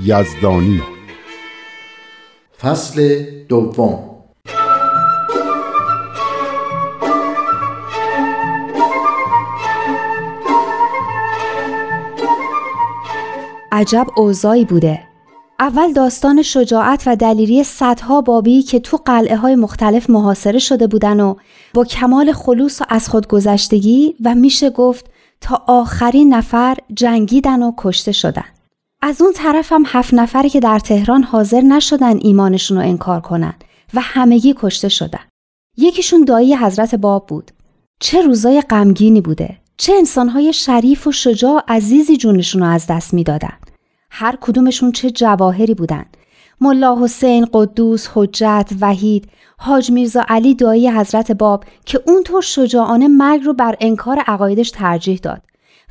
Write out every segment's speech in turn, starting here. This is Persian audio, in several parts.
یزدانی. فصل دوم. عجب اوضاعی بوده. اول داستان شجاعت و دلیری صدها بابی که تو قلعه های مختلف محاصره شده بودن و با کمال خلوص و از خودگذشتگی و میشه گفت تا آخرین نفر جنگیدن و کشته شدن. از اون طرف هفت نفری که در تهران حاضر نشدن ایمانشون رو انکار کنن و همگی کشته شدن. یکیشون دایی حضرت باب بود. چه روزای غمگینی بوده. چه انسانهای شریف و شجاع عزیزی جونشون رو از دست می‌دادن. هر کدومشون چه جواهری بودن. ملا حسین، قدوس، حجت، وحید، حاج میرزا علی دایی حضرت باب که اونطور شجاعانه مرگ رو بر انکار عقایدش ترجیح داد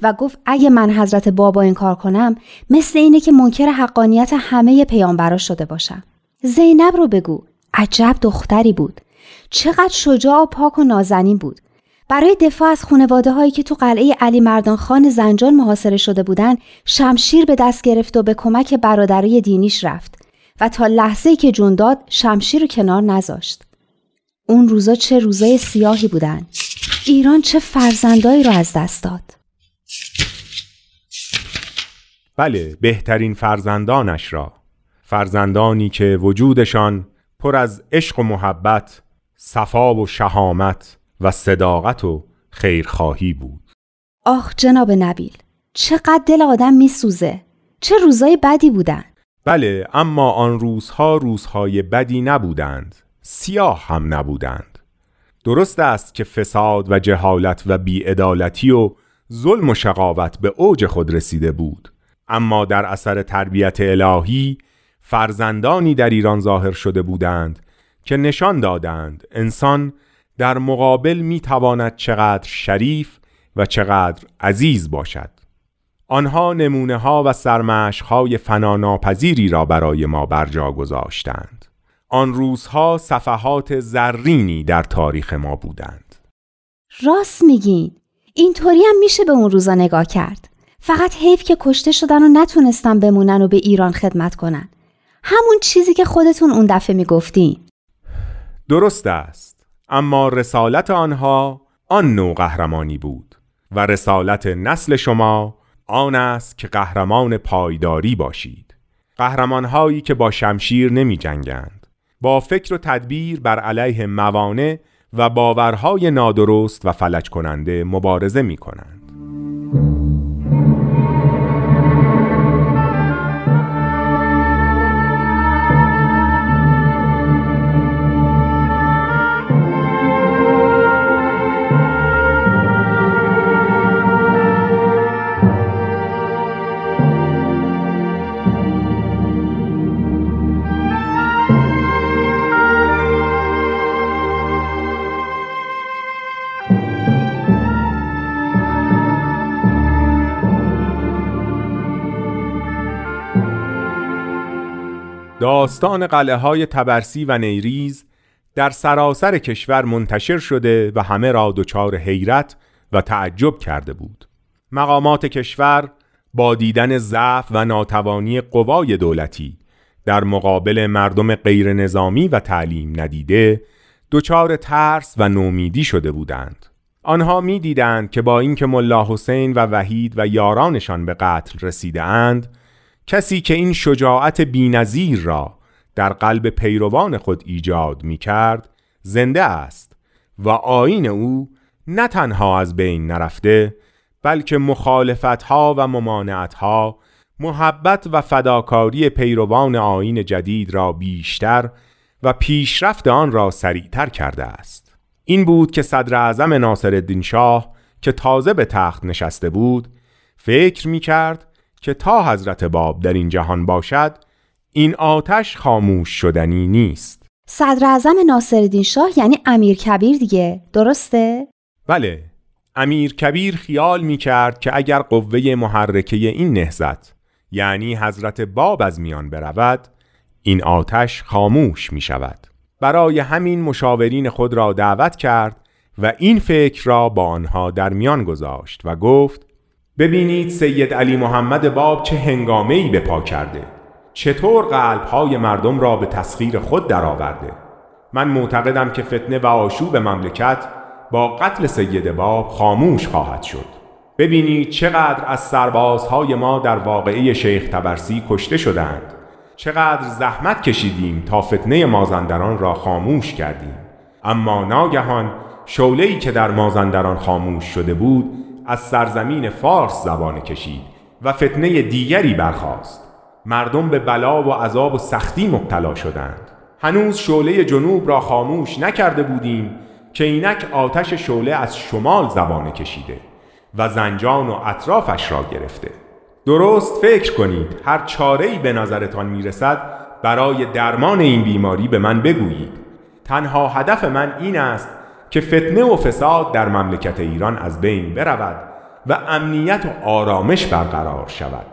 و گفت اگه من حضرت بابا انکار کنم مثل اینه که منکر حقانیت همه پیامبرا شده باشم. زینب رو بگو عجب دختری بود. چقدر شجاع و پاک و نازنین بود. برای دفاع از خانواده هایی که تو قلعه علی مردان خان زنجان محاصره شده بودن شمشیر به دست گرفت و به کمک برادرای دینیش رفت و تا لحظه که جون داد شمشیر رو کنار نذاشت. اون روزا چه روزای سیاهی بودن. ایران چه فرزندایی رو از دست داد. بله بهترین فرزندانش را. فرزندانی که وجودشان پر از عشق و محبت صفا و شهامت و صداقت و خیرخواهی بود. آخ جناب نبیل چقدر دل آدم میسوزه. چه روزای بدی بودن. بله اما آن روزها روزهای بدی نبودند. سیاه هم نبودند. درست است که فساد و جهالت و بیعدالتی و ظلم و شقاوت به اوج خود رسیده بود. اما در اثر تربیت الهی فرزندانی در ایران ظاهر شده بودند که نشان دادند انسان در مقابل می تواند چقدر شریف و چقدر عزیز باشد. آنها نمونه ها و سرمشق های فناناپذیری را برای ما برجا گذاشتند. آن روزها صفحات زرینی در تاریخ ما بودند. راست میگین. اینطوری هم میشه به اون روزا نگاه کرد. فقط حیف که کشته شدن و نتونستن بمونن و به ایران خدمت کنن. همون چیزی که خودتون اون دفعه می‌گفتین. درست است. اما رسالت آنها آن نوع قهرمانی بود و رسالت نسل شما آن است که قهرمان پایداری باشید. قهرمانهایی که با شمشیر نمی جنگند با فکر و تدبیر بر علیه موانع و باورهای نادرست و فلج کننده مبارزه می کنند داستان قلعه های تبرسی و نیریز در سراسر کشور منتشر شده و همه را دچار حیرت و تعجب کرده بود. مقامات کشور با دیدن ضعف و ناتوانی قوای دولتی در مقابل مردم غیر نظامی و تعلیم ندیده دچار ترس و نومیدی شده بودند. آنها می‌دیدند که با اینکه ملا حسین و وحید و یارانشان به قتل رسیده اند کسی که این شجاعت بینظیر را در قلب پیروان خود ایجاد می کرد زنده است و آین او نه تنها از بین نرفته بلکه مخالفت ها و ممانعت ها محبت و فداکاری پیروان آین جدید را بیشتر و پیشرفت آن را سریعتر کرده است. این بود که صدر اعظم ناصر شاه که تازه به تخت نشسته بود فکر می کرد که تا حضرت باب در این جهان باشد این آتش خاموش شدنی نیست. صدر اعظم ناصر شاه یعنی امیر کبیر دیگه. درسته؟ بله امیر کبیر خیال می کرد که اگر قوه محرکه این نهزت یعنی حضرت باب از میان برود این آتش خاموش می شود برای همین مشاورین خود را دعوت کرد و این فکر را با آنها در میان گذاشت و گفت ببینید سید علی محمد باب چه هنگامه ای به پا کرده. چطور قلب های مردم را به تسخیر خود درآورده. من معتقدم که فتنه و آشوب مملکت با قتل سید باب خاموش خواهد شد. ببینید چقدر از سربازهای ما در واقعه شیخ تبرسی کشته شدند چقدر زحمت کشیدیم تا فتنه مازندران را خاموش کردیم. اما ناگهان شعله‌ای که در مازندران خاموش شده بود از سرزمین فارس زبان کشید و فتنه دیگری برخاست. مردم به بلا و عذاب و سختی مبتلا شدند. هنوز شعله جنوب را خاموش نکرده بودیم که اینک آتش شعله از شمال زبانه کشیده و زنجان و اطرافش را گرفته. درست فکر کنید هر چاره ای به نظرتان می‌رسد برای درمان این بیماری به من بگویید. تنها هدف من این است که فتنه و فساد در مملکت ایران از بین برود و امنیت و آرامش برقرار شود.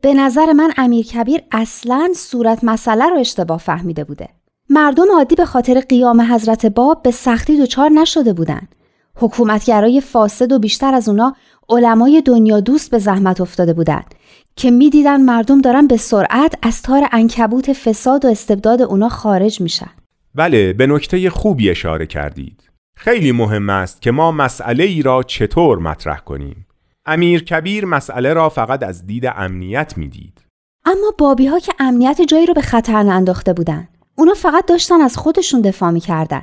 به نظر من امیر کبیر اصلا صورت مسئله رو اشتباه فهمیده بوده. مردم عادی به خاطر قیام حضرت باب به سختی دچار نشده بودند حکومتگرای فاسد و بیشتر از اونا علمای دنیا دوست به زحمت افتاده بودند که می‌دیدن مردم دارن به سرعت از تار انکبوت فساد و استبداد اونا خارج میشن. بله به نکته خوبی اشاره کردید. خیلی مهم است که ما مسئله ای را چطور مطرح کنیم. امیر کبیر مسئله را فقط از دید امنیت می‌دید. اما بابی ها که امنیت جایی رو به خطر ننداخته بودن. اونا فقط داشتن از خودشون دفاع می‌کردن.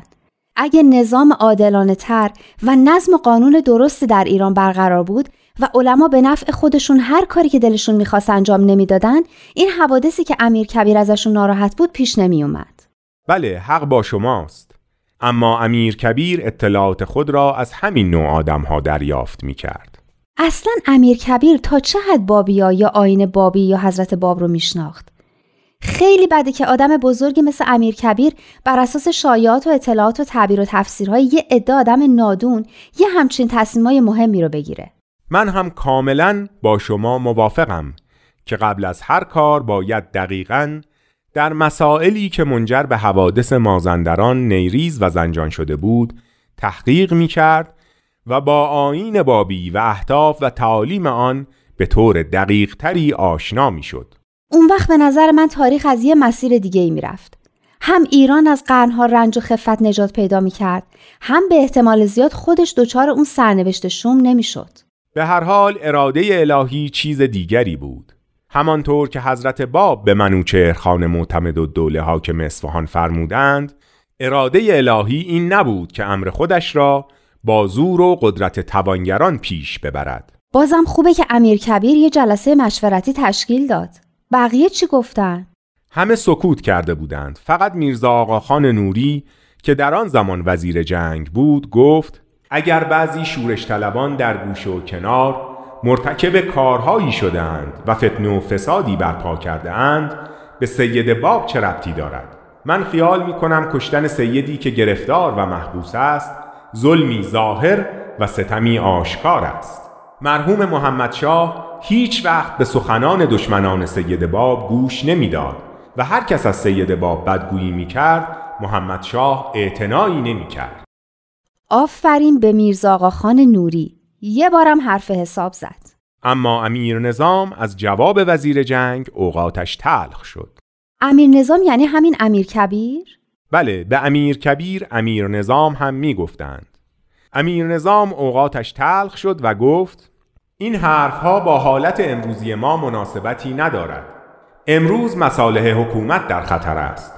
اگه نظام عادلانه تر و نظم و قانون درستی در ایران برقرار بود و علما به نفع خودشون هر کاری که دلشون می‌خواست انجام نمی‌دادن این حوادثی که امیر کبیر ازشون ناراحت بود پیش نمیومد بله حق با شماست. اما امیر کبیر اطلاعات خود را از همین نوع آدم ها دریافت می کرد. اصلا امیر کبیر تا چه حد بابیا یا آین بابی یا حضرت باب رو میشناخت خیلی بده که آدم بزرگی مثل امیر کبیر بر اساس شایعات و اطلاعات و تعبیر و تفسیرهای یه عده آدم نادون یه همچین تصمیمای مهمی رو بگیره من هم کاملا با شما موافقم که قبل از هر کار باید دقیقا در مسائلی که منجر به حوادث مازندران نیریز و زنجان شده بود تحقیق می کرد و با آین بابی و اهداف و تعالیم آن به طور دقیق تری آشنا می شد. اون وقت به نظر من تاریخ از یه مسیر دیگه ای می رفت. هم ایران از قرنها رنج و خفت نجات پیدا می کرد هم به احتمال زیاد خودش دچار اون سرنوشت شوم نمی شد. به هر حال اراده الهی چیز دیگری بود. همانطور که حضرت باب به منوچهر خان معتمد و دوله حاکم اصفهان فرمودند اراده الهی این نبود که امر خودش را با زور و قدرت توانگران پیش ببرد. بازم خوبه که امیر کبیر یه جلسه مشورتی تشکیل داد. بقیه چی گفتن؟ همه سکوت کرده بودند. فقط میرزا آقاخان نوری که در آن زمان وزیر جنگ بود گفت اگر بعضی شورش طلبان در گوشه و کنار مرتکب کارهایی شدهاند و فتنه و فسادی برپا کرده اند به سید باب چه ربطی دارد؟ من خیال می کنم کشتن سیدی که گرفتار و محبوس است ظلمی ظاهر و ستمی آشکار است. مرحوم محمد شاه هیچ وقت به سخنان دشمنان سید باب گوش نمی‌داد و هر کس از سید باب بدگویی می کرد محمد شاه اعتنایی نمی کرد آفرین به میرزا خان نوری. یه بارم حرف حساب زد. اما امیر نظام از جواب وزیر جنگ اوقاتش تلخ شد. امیر نظام یعنی همین امیر کبیر؟ بله به امیر کبیر امیر نظام هم می گفتند امیر نظام اوقاتش تلخ شد و گفت این حرفها با حالت امروزی ما مناسبتی ندارد. امروز مصالح حکومت در خطر است.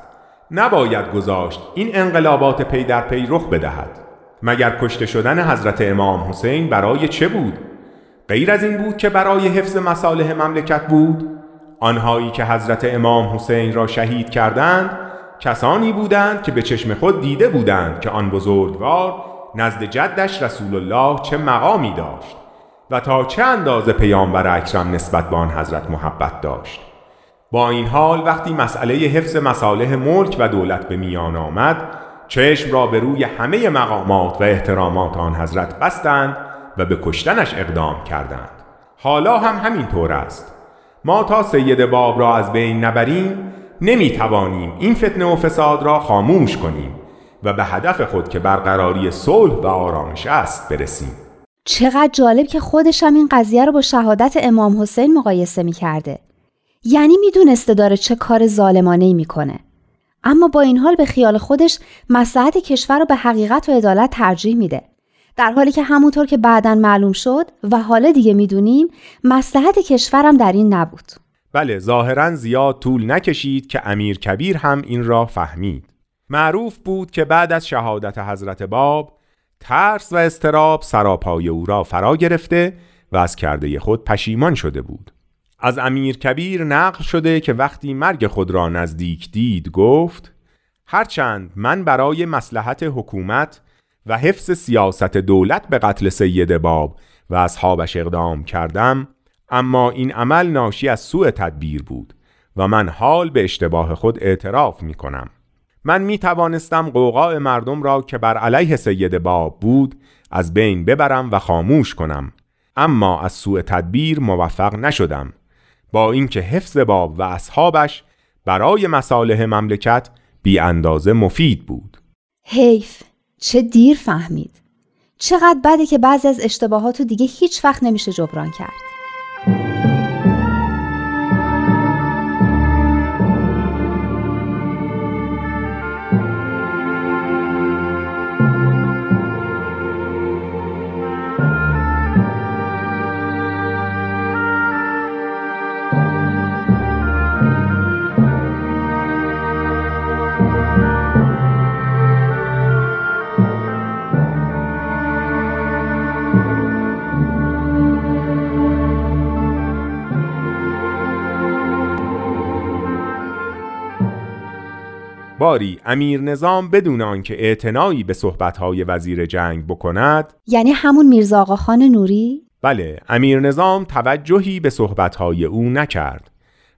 نباید گذاشت این انقلابات پی در پی رخ بدهد. مگر کشته شدن حضرت امام حسین برای چه بود؟ غیر از این بود که برای حفظ مصالح مملکت بود. آنهایی که حضرت امام حسین را شهید کردند کسانی بودند که به چشم خود دیده بودند که آن بزرگوار نزد جدش رسول الله چه مقامی داشت و تا چه اندازه پیامبر اکرم نسبت به آن حضرت محبت داشت. با این حال وقتی مسئله حفظ مصالح ملک و دولت به میان آمد چشم را به روی همه مقامات و احترامات آن حضرت بستند و به کشتنش اقدام کردند حالا هم همین طور است ما تا سید باب را از بین نبریم نمی توانیم این فتنه و فساد را خاموش کنیم و به هدف خود که برقراری صلح و آرامش است برسیم چقدر جالب که خودشم این قضیه رو با شهادت امام حسین مقایسه می کرده. یعنی می‌دونسته داره چه کار ظالمانه ای می‌کنه. اما با این حال به خیال خودش مصلحت کشور رو به حقیقت و عدالت ترجیح میده. در حالی که همونطور که بعدا معلوم شد و حالا دیگه می‌دونیم مصلحت کشورم در این نبود. بله ظاهرا زیاد طول نکشید که امیر کبیر هم این را فهمید. معروف بود که بعد از شهادت حضرت باب ترس و استراب سراپای او را فرا گرفته و از کرده خود پشیمان شده بود. از امیر کبیر نقل شده که وقتی مرگ خود را نزدیک دید گفت هرچند من برای مسلحت حکومت و حفظ سیاست دولت به قتل سید باب و اصحابش اقدام کردم اما این عمل ناشی از سوء تدبیر بود و من حال به اشتباه خود اعتراف می کنم. من می توانستم قوقاع مردم را که بر علیه سید باب بود از بین ببرم و خاموش کنم اما از سوء تدبیر موفق نشدم. با اینکه حفظ باب و اصحابش برای مصالح مملکت بی اندازه مفید بود. حیف چه دیر فهمید. چقدر بده که بعضی از اشتباهاتو دیگه هیچ وقت نمیشه جبران کرد. باری امیر نظام بدون آنکه اعتنایی به صحبتهای وزیر جنگ بکند. یعنی همون میرزا خان نوری؟ بله امیر نظام توجهی به صحبتهای او نکرد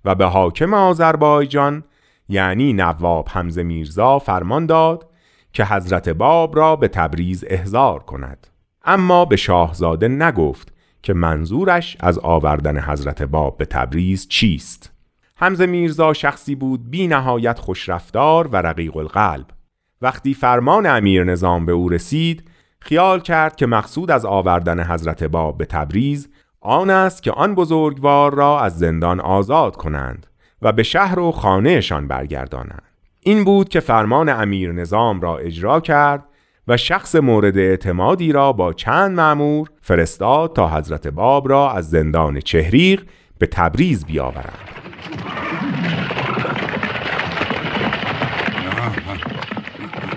و به حاکم آذربایجان یعنی نواب حمزه میرزا فرمان داد که حضرت باب را به تبریز احضار کند. اما به شاهزاده نگفت که منظورش از آوردن حضرت باب به تبریز چیست. حمزه میرزا شخصی بود بی نهایت خوشرفتار و رقیق القلب. وقتی فرمان امیر نظام به او رسید خیال کرد که مقصود از آوردن حضرت باب به تبریز آن است که آن بزرگوار را از زندان آزاد کنند و به شهر و خانهشان برگردانند. این بود که فرمان امیر نظام را اجرا کرد و شخص مورد اعتمادی را با چند معمور فرستاد تا حضرت باب را از زندان چهریق به تبریز بیاورند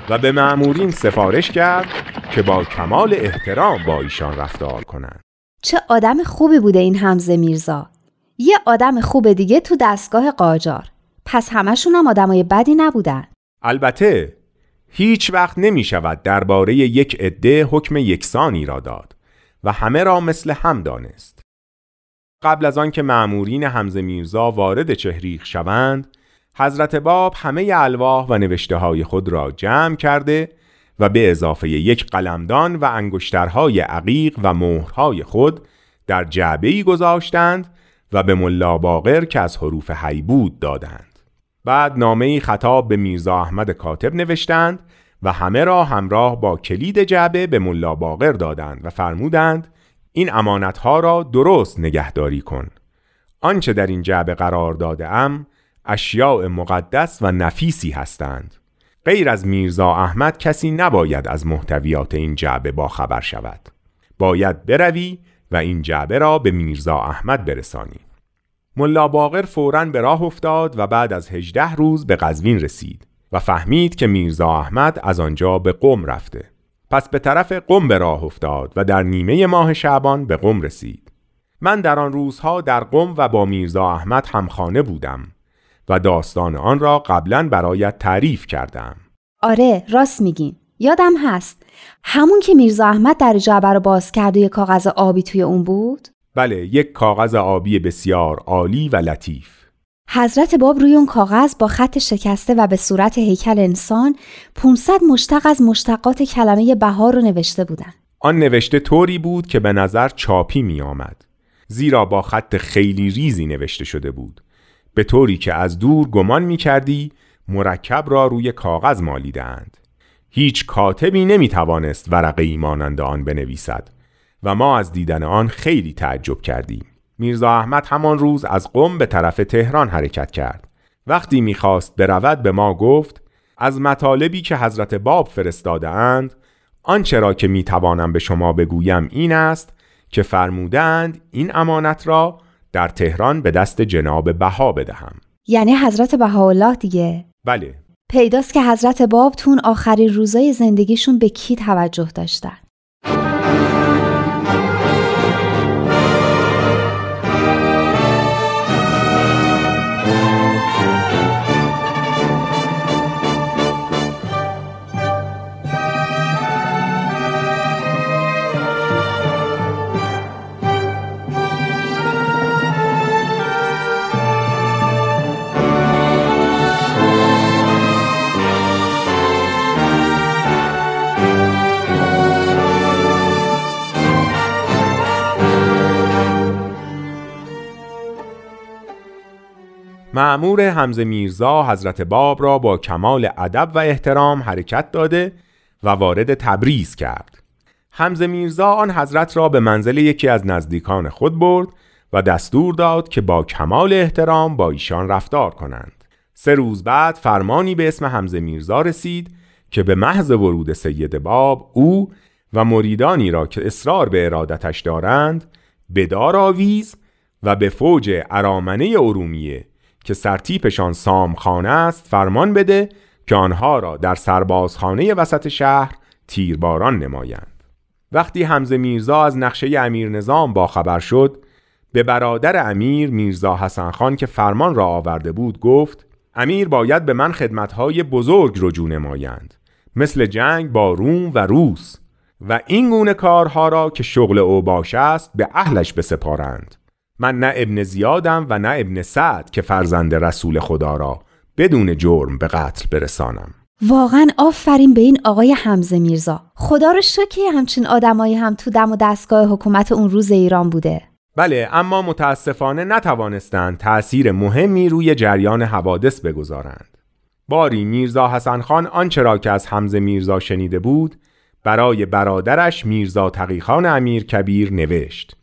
و به معمورین سفارش کرد که با کمال احترام با ایشان رفتار کنند. چه آدم خوبی بوده این حمزه میرزا. یه آدم خوب دیگه تو دستگاه قاجار. پس همشون هم آدمای بدی نبودن. البته هیچ وقت نمی شود درباره یک عده حکم یکسانی را داد و همه را مثل هم دانست. قبل از آنکه معمورین حمزه میرزا وارد چهریخ شوند حضرت باب همه الواح و نوشته های خود را جمع کرده و به اضافه یک قلمدان و انگشترهای عقیق و مهرهای خود در جعبه گذاشتند و به ملا باقر که از حروف حیبود دادند. بعد نامه خطاب به میرزا احمد کاتب نوشتند و همه را همراه با کلید جعبه به ملا باقر دادند و فرمودند این امانتها را درست نگهداری کن. آنچه در این جعبه قرار داده ام اشیاء مقدس و نفیسی هستند. غیر از میرزا احمد کسی نباید از محتویات این جعبه با خبر شود. باید بروی و این جعبه را به میرزا احمد برسانی. ملا باقر فوراً به راه افتاد و بعد از هجده روز به قزوین رسید و فهمید که میرزا احمد از آنجا به قم رفته. پس به طرف قم به راه افتاد و در نیمه ماه شعبان به قم رسید. من در آن روزها در قم و با میرزا احمد همخانه بودم و داستان آن را قبلا برایت تعریف کردم. آره راست میگین. یادم هست. همون که میرزا احمد در جعبه رو باز کرد و یه کاغذ آبی توی اون بود؟ بله یک کاغذ آبی بسیار عالی و لطیف. حضرت باب روی اون کاغذ با خط شکسته و به صورت هیکل انسان 500 مشتق از مشتقات کلمه بهار رو نوشته بودن. آن نوشته طوری بود که به نظر چاپی می آمد. زیرا با خط خیلی ریزی نوشته شده بود. به طوری که از دور گمان می کردی مرکب را روی کاغذ مالیدند هیچ کاتبی نمی توانست ورقه ایمانند آن بنویسد و ما از دیدن آن خیلی تعجب کردیم. میرزا احمد همان روز از قم به طرف تهران حرکت کرد. وقتی می‌خواست برود به ما گفت از مطالبی که حضرت باب فرستاده اند آنچه را که می‌توانم به شما بگویم این است که فرمودند این امانت را در تهران به دست جناب بها بدهم. یعنی حضرت بهاءالله دیگه؟ بله. پیداست که حضرت باب تون آخرین روزای زندگیشون به کی توجه داشتن؟ معمور حمزه میرزا حضرت باب را با کمال ادب و احترام حرکت داده و وارد تبریز کرد. حمزه میرزا آن حضرت را به منزل یکی از نزدیکان خود برد و دستور داد که با کمال احترام با ایشان رفتار کنند. سه روز بعد فرمانی به اسم حمزه میرزا رسید که به محض ورود سید باب او و مریدانی را که اصرار به ارادتش دارند بدار آویز و به فوج ارامنه ارومیه که سرتیپشان سامخانه است فرمان بده که آنها را در سربازخانه وسط شهر تیرباران نمایند. وقتی حمزه میرزا از نقشه امیر نظام با خبر شد به برادر امیر میرزا حسن خان که فرمان را آورده بود گفت امیر باید به من خدمتهای بزرگ رجوع نمایند مثل جنگ با روم و روس و این گونه کارها را که شغل او باشه است به اهلش بسپارند. من نه ابن زیادم و نه ابن سعد که فرزند رسول خدا را بدون جرم به قتل برسانم. واقعا آفرین به این آقای حمزه میرزا. خدا رو شکر همچین آدمایی هم تو دم و دستگاه حکومت اون روز ایران بوده. بله اما متاسفانه نتوانستند تأثیر مهمی روی جریان حوادث بگذارند. باری میرزا حسن خان آنچه را که از حمزه میرزا شنیده بود برای برادرش میرزا تقیخان امیر کبیر نوشت.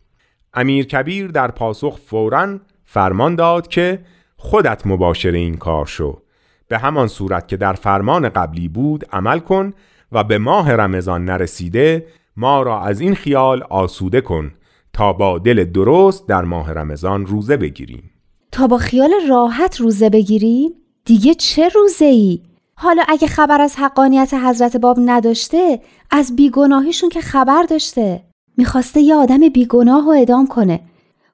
امیر کبیر در پاسخ فورا فرمان داد که خودت مباشر این کار شو. به همان صورت که در فرمان قبلی بود عمل کن و به ماه رمضان نرسیده ما را از این خیال آسوده کن تا با دل درست در ماه رمضان روزه بگیریم. تا با خیال راحت روزه بگیریم؟ دیگه چه روزه ای؟ حالا اگه خبر از حقانیت حضرت باب نداشته از بیگناهیشون که خبر داشته. می‌خواسته یه آدم بیگناه و ادام کنه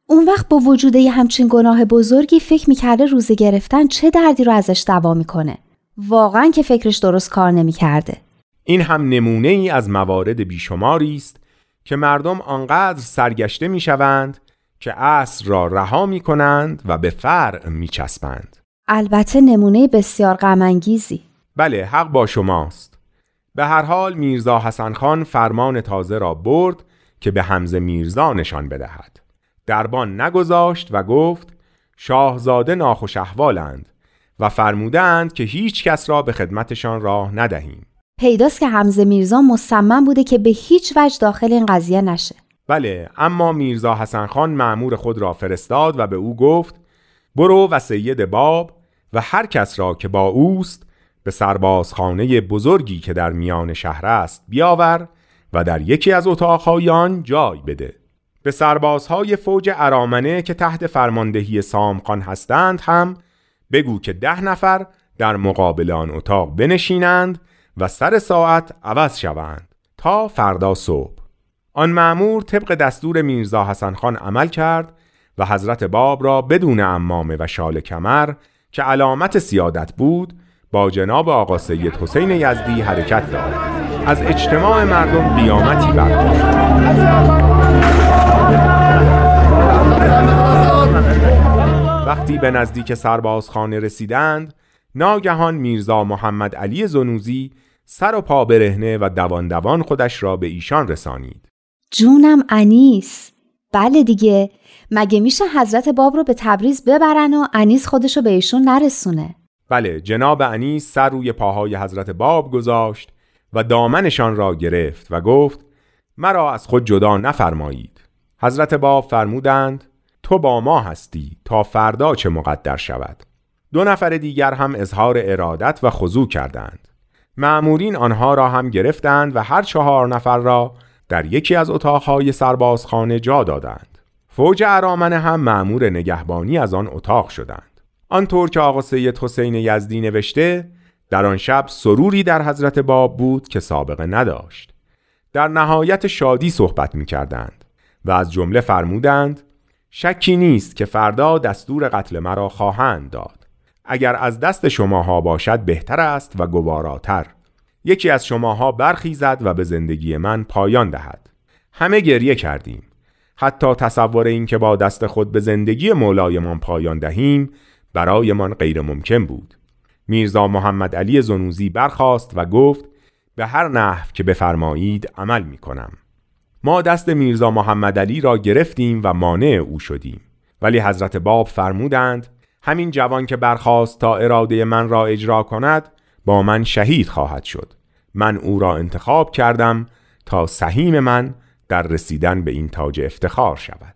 اون وقت با وجود یه همچین گناه بزرگی فکر می‌کرده روزه گرفتن چه دردی رو ازش دوا می‌کنه واقعا که فکرش درست کار نمی‌کرده این هم نمونه ای از موارد بیشماری است که مردم آنقدر سرگشته می‌شوند که اصل را رها می کنند و به فرع می چسبند. البته نمونه بسیار غمانگیزی. بله حق با شماست. به هر حال میرزا حسن خان فرمان تازه را برد که به حمزه میرزا نشان بدهد. دربان نگذاشت و گفت شاهزاده ناخوش احوالند و فرمودند که هیچ کس را به خدمتشان راه ندهیم. پیداست که حمزه میرزا مصمم بوده که به هیچ وجه داخل این قضیه نشه. بله اما میرزا حسن خان معمور خود را فرستاد و به او گفت برو و سید باب و هر کس را که با اوست به سربازخانه بزرگی که در میان شهر است بیاور و در یکی از اتاقهای آن جای بده. به سربازهای فوج ارامنه که تحت فرماندهی سامخان هستند هم بگو که ده نفر در مقابل آن اتاق بنشینند و سر ساعت عوض شوند تا فردا صبح. آن معمور طبق دستور میرزا حسن خان عمل کرد و حضرت باب را بدون امامه و شال کمر که علامت سیادت بود با جناب آقا سید حسین یزدی حرکت داد. از اجتماع مردم قیامتی برپا وقتی به نزدیک سربازخانه رسیدند ناگهان میرزا محمد علی زنوزی سر و پا برهنه و دوان دوان خودش را به ایشان رسانید. جونم انیس. بله دیگه. مگه میشه حضرت باب رو به تبریز ببرن و انیس خودشو به ایشون نرسونه؟ بله جناب انیس سر روی پاهای حضرت باب گذاشت و دامنشان را گرفت و گفت مرا از خود جدا نفرمایید. حضرت باب فرمودند تو با ما هستی تا فردا چه مقدر شود. دو نفر دیگر هم اظهار ارادت و خضوع کردند. معمورین آنها را هم گرفتند و هر چهار نفر را در یکی از اتاقهای سربازخانه جا دادند. فوج ارامنه هم معمور نگهبانی از آن اتاق شدند. آنطور که آقا سید حسین یزدی نوشته در آن شب سروری در حضرت باب بود که سابقه نداشت. در نهایت شادی صحبت می کردند و از جمله فرمودند شکی نیست که فردا دستور قتل مرا خواهند داد. اگر از دست شماها باشد بهتر است و گواراتر. یکی از شماها برخیزد و به زندگی من پایان دهد. همه گریه کردیم. حتی تصور این که با دست خود به زندگی مولایمان پایان دهیم برایمان غیر ممکن بود. میرزا محمد علی زنوزی برخاست و گفت به هر نحو که بفرمایید عمل می کنم ما دست میرزا محمد علی را گرفتیم و مانع او شدیم. ولی حضرت باب فرمودند همین جوان که برخواست تا اراده من را اجرا کند با من شهید خواهد شد. من او را انتخاب کردم تا سهیم من در رسیدن به این تاج افتخار شود.